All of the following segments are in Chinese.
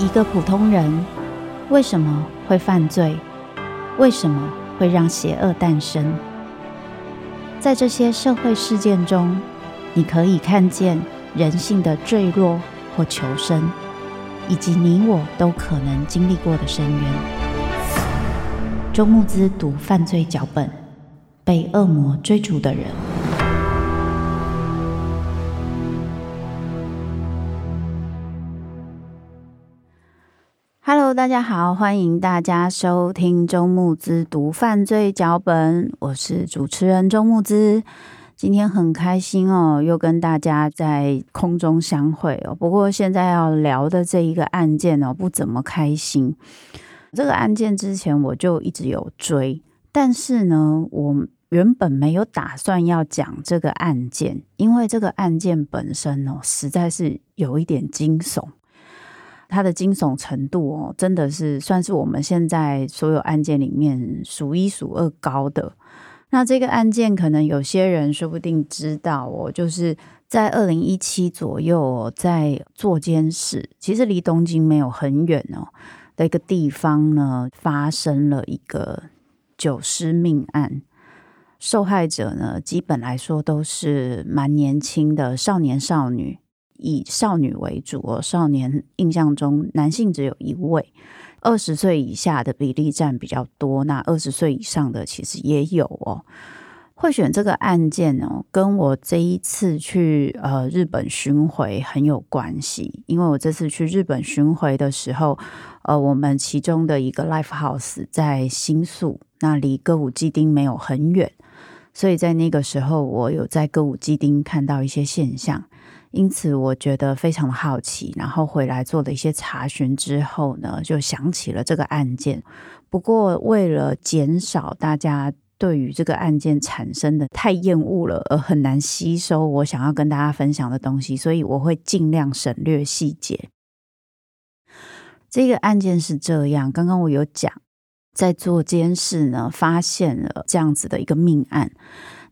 一个普通人为什么会犯罪？为什么会让邪恶诞生？在这些社会事件中，你可以看见人性的坠落或求生，以及你我都可能经历过的深渊。周慕姿读犯罪脚本：被恶魔追逐的人。大家好，欢迎大家收听周慕姿读犯罪脚本，我是主持人周慕姿。今天很开心哦，又跟大家在空中相会哦。不过现在要聊的这一个案件哦，不怎么开心。这个案件之前我就一直有追，但是呢，我原本没有打算要讲这个案件，因为这个案件本身哦，实在是有一点惊悚。它的惊悚程度哦，真的是算是我们现在所有案件里面数一数二高的。那这个案件可能有些人说不定知道哦，就是在二零一七左右，在作间室，其实离东京没有很远哦的一个地方呢，发生了一个九尸命案。受害者呢，基本来说都是蛮年轻的少年少女。以少女为主哦，少年印象中男性只有一位，二十岁以下的比例占比较多，那二十岁以上的其实也有哦。会选这个案件哦，跟我这一次去呃日本巡回很有关系，因为我这次去日本巡回的时候，呃，我们其中的一个 live house 在新宿，那离歌舞伎町没有很远，所以在那个时候我有在歌舞伎町看到一些现象。因此，我觉得非常的好奇，然后回来做了一些查询之后呢，就想起了这个案件。不过，为了减少大家对于这个案件产生的太厌恶了而很难吸收我想要跟大家分享的东西，所以我会尽量省略细节。这个案件是这样，刚刚我有讲，在做监视呢，发现了这样子的一个命案。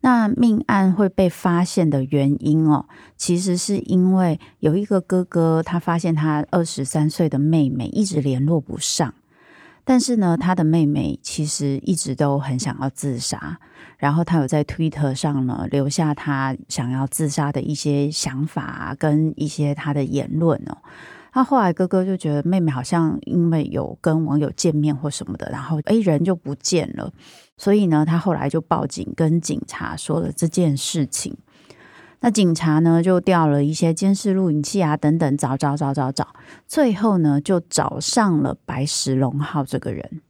那命案会被发现的原因哦，其实是因为有一个哥哥，他发现他二十三岁的妹妹一直联络不上，但是呢，他的妹妹其实一直都很想要自杀，然后他有在推特上呢留下他想要自杀的一些想法跟一些他的言论哦。那后来哥哥就觉得妹妹好像因为有跟网友见面或什么的，然后诶人就不见了。所以呢，他后来就报警，跟警察说了这件事情。那警察呢，就调了一些监视录影器啊，等等，找找找找找，最后呢，就找上了白石龙浩这个人。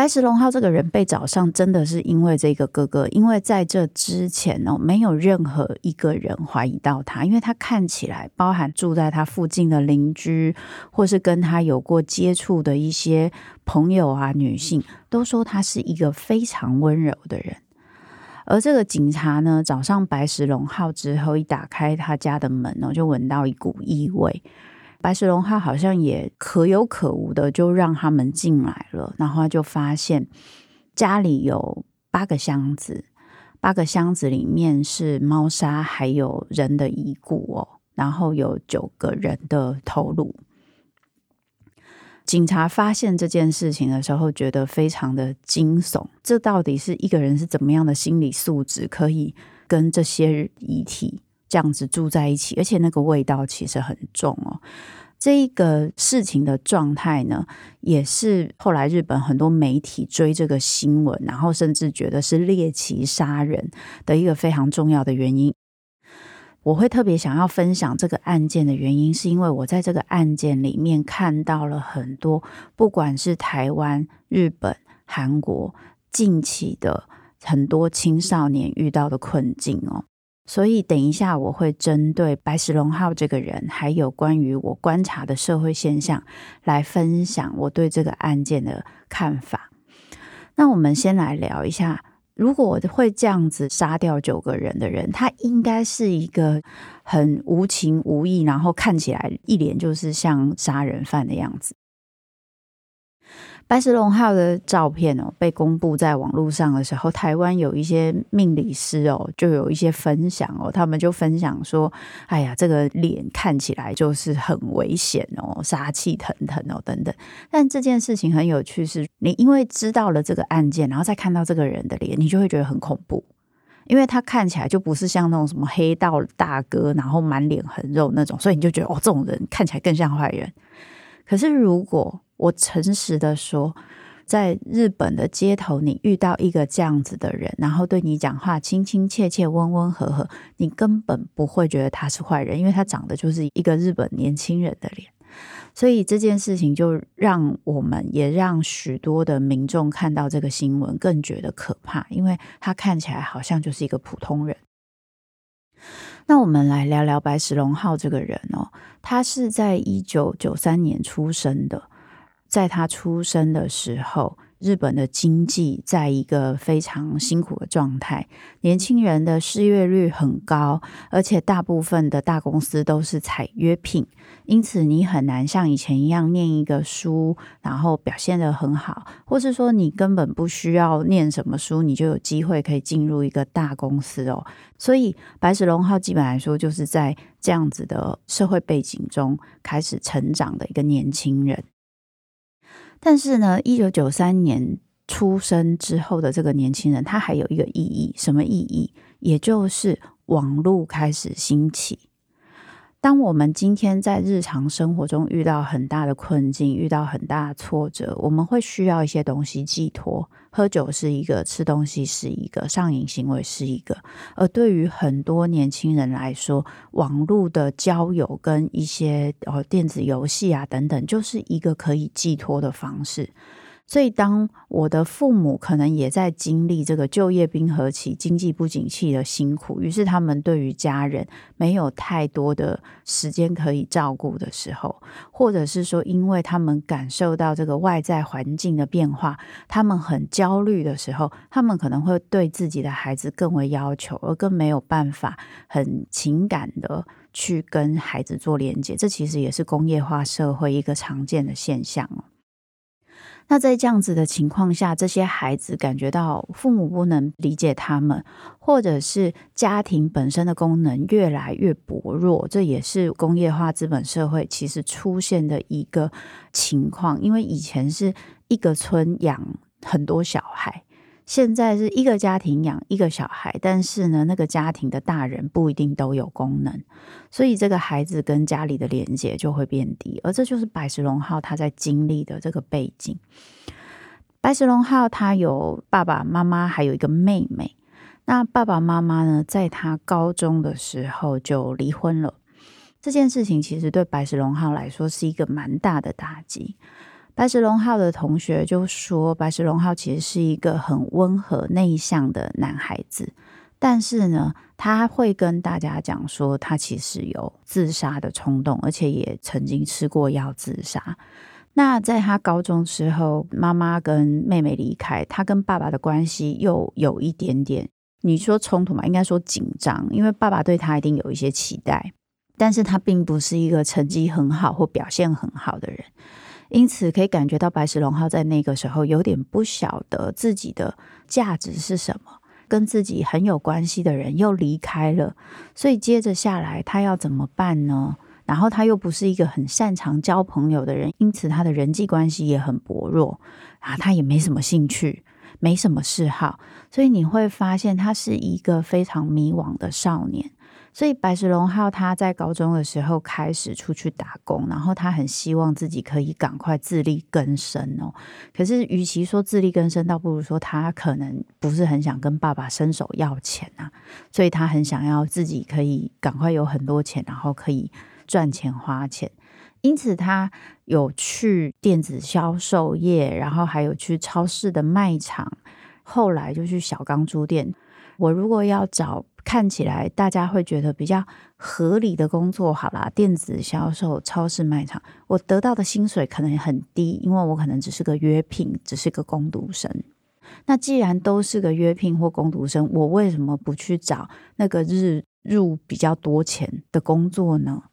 白石龙浩这个人被找上，真的是因为这个哥哥，因为在这之前哦，没有任何一个人怀疑到他，因为他看起来，包含住在他附近的邻居，或是跟他有过接触的一些朋友啊，女性都说他是一个非常温柔的人。而这个警察呢，找上白石龙浩之后，一打开他家的门呢，就闻到一股异味。白石龙浩好像也可有可无的就让他们进来了，然后他就发现家里有八个箱子，八个箱子里面是猫砂还有人的遗骨哦，然后有九个人的头颅。警察发现这件事情的时候，觉得非常的惊悚，这到底是一个人是怎么样的心理素质，可以跟这些遗体？这样子住在一起，而且那个味道其实很重哦。这一个事情的状态呢，也是后来日本很多媒体追这个新闻，然后甚至觉得是猎奇杀人的一个非常重要的原因。我会特别想要分享这个案件的原因，是因为我在这个案件里面看到了很多，不管是台湾、日本、韩国近期的很多青少年遇到的困境哦。所以，等一下我会针对白石龙浩这个人，还有关于我观察的社会现象，来分享我对这个案件的看法。那我们先来聊一下，如果会这样子杀掉九个人的人，他应该是一个很无情无义，然后看起来一脸就是像杀人犯的样子。白石隆浩的照片哦，被公布在网络上的时候，台湾有一些命理师哦，就有一些分享哦，他们就分享说：“哎呀，这个脸看起来就是很危险哦，杀气腾腾哦，等等。”但这件事情很有趣，是你因为知道了这个案件，然后再看到这个人的脸，你就会觉得很恐怖，因为他看起来就不是像那种什么黑道大哥，然后满脸横肉那种，所以你就觉得哦，这种人看起来更像坏人。可是如果我诚实的说，在日本的街头，你遇到一个这样子的人，然后对你讲话亲亲切切、温温和和，你根本不会觉得他是坏人，因为他长得就是一个日本年轻人的脸。所以这件事情就让我们也让许多的民众看到这个新闻，更觉得可怕，因为他看起来好像就是一个普通人。那我们来聊聊白石龙浩这个人哦，他是在一九九三年出生的。在他出生的时候，日本的经济在一个非常辛苦的状态，年轻人的失业率很高，而且大部分的大公司都是采约聘，因此你很难像以前一样念一个书，然后表现得很好，或是说你根本不需要念什么书，你就有机会可以进入一个大公司哦。所以白石龙浩基本来说就是在这样子的社会背景中开始成长的一个年轻人。但是呢，一九九三年出生之后的这个年轻人，他还有一个意义，什么意义？也就是网络开始兴起。当我们今天在日常生活中遇到很大的困境，遇到很大的挫折，我们会需要一些东西寄托。喝酒是一个，吃东西是一个，上瘾行为是一个。而对于很多年轻人来说，网络的交友跟一些呃电子游戏啊等等，就是一个可以寄托的方式。所以，当我的父母可能也在经历这个就业冰河期、经济不景气的辛苦，于是他们对于家人没有太多的时间可以照顾的时候，或者是说，因为他们感受到这个外在环境的变化，他们很焦虑的时候，他们可能会对自己的孩子更为要求，而更没有办法很情感的去跟孩子做连接。这其实也是工业化社会一个常见的现象哦。那在这样子的情况下，这些孩子感觉到父母不能理解他们，或者是家庭本身的功能越来越薄弱，这也是工业化资本社会其实出现的一个情况。因为以前是一个村养很多小孩。现在是一个家庭养一个小孩，但是呢，那个家庭的大人不一定都有功能，所以这个孩子跟家里的连接就会变低，而这就是白石龙浩他在经历的这个背景。白石龙浩他有爸爸妈妈，还有一个妹妹。那爸爸妈妈呢，在他高中的时候就离婚了。这件事情其实对白石龙浩来说是一个蛮大的打击。白石龙浩的同学就说，白石龙浩其实是一个很温和内向的男孩子，但是呢，他会跟大家讲说，他其实有自杀的冲动，而且也曾经吃过药自杀。那在他高中时候，妈妈跟妹妹离开，他跟爸爸的关系又有一点点，你说冲突嘛，应该说紧张，因为爸爸对他一定有一些期待，但是他并不是一个成绩很好或表现很好的人。因此可以感觉到白石龙浩在那个时候有点不晓得自己的价值是什么，跟自己很有关系的人又离开了，所以接着下来他要怎么办呢？然后他又不是一个很擅长交朋友的人，因此他的人际关系也很薄弱啊，他也没什么兴趣，没什么嗜好，所以你会发现他是一个非常迷惘的少年。所以白石龙浩他在高中的时候开始出去打工，然后他很希望自己可以赶快自力更生哦。可是与其说自力更生，倒不如说他可能不是很想跟爸爸伸手要钱啊。所以他很想要自己可以赶快有很多钱，然后可以赚钱花钱。因此他有去电子销售业，然后还有去超市的卖场，后来就去小钢珠店。我如果要找看起来大家会觉得比较合理的工作，好啦，电子销售、超市卖场，我得到的薪水可能很低，因为我可能只是个约聘，只是个工读生。那既然都是个约聘或工读生，我为什么不去找那个日入比较多钱的工作呢？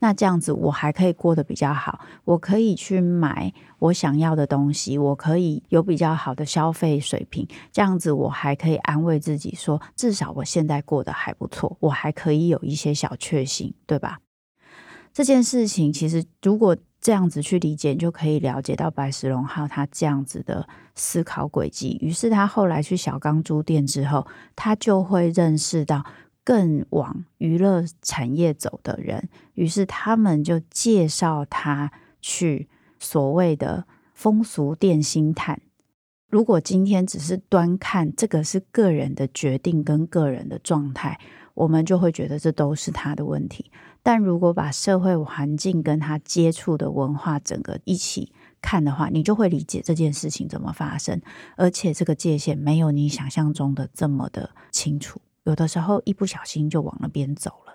那这样子我还可以过得比较好，我可以去买我想要的东西，我可以有比较好的消费水平，这样子我还可以安慰自己说，至少我现在过得还不错，我还可以有一些小确幸，对吧？这件事情其实如果这样子去理解，就可以了解到白石龙浩他这样子的思考轨迹。于是他后来去小钢珠店之后，他就会认识到更往娱乐产业走的人，于是他们就介绍他去所谓的风俗店星探。如果今天只是端看这个是个人的决定跟个人的状态，我们就会觉得这都是他的问题。但如果把社会环境跟他接触的文化整个一起看的话，你就会理解这件事情怎么发生，而且这个界限没有你想象中的这么的清楚。有的时候一不小心就往那边走了。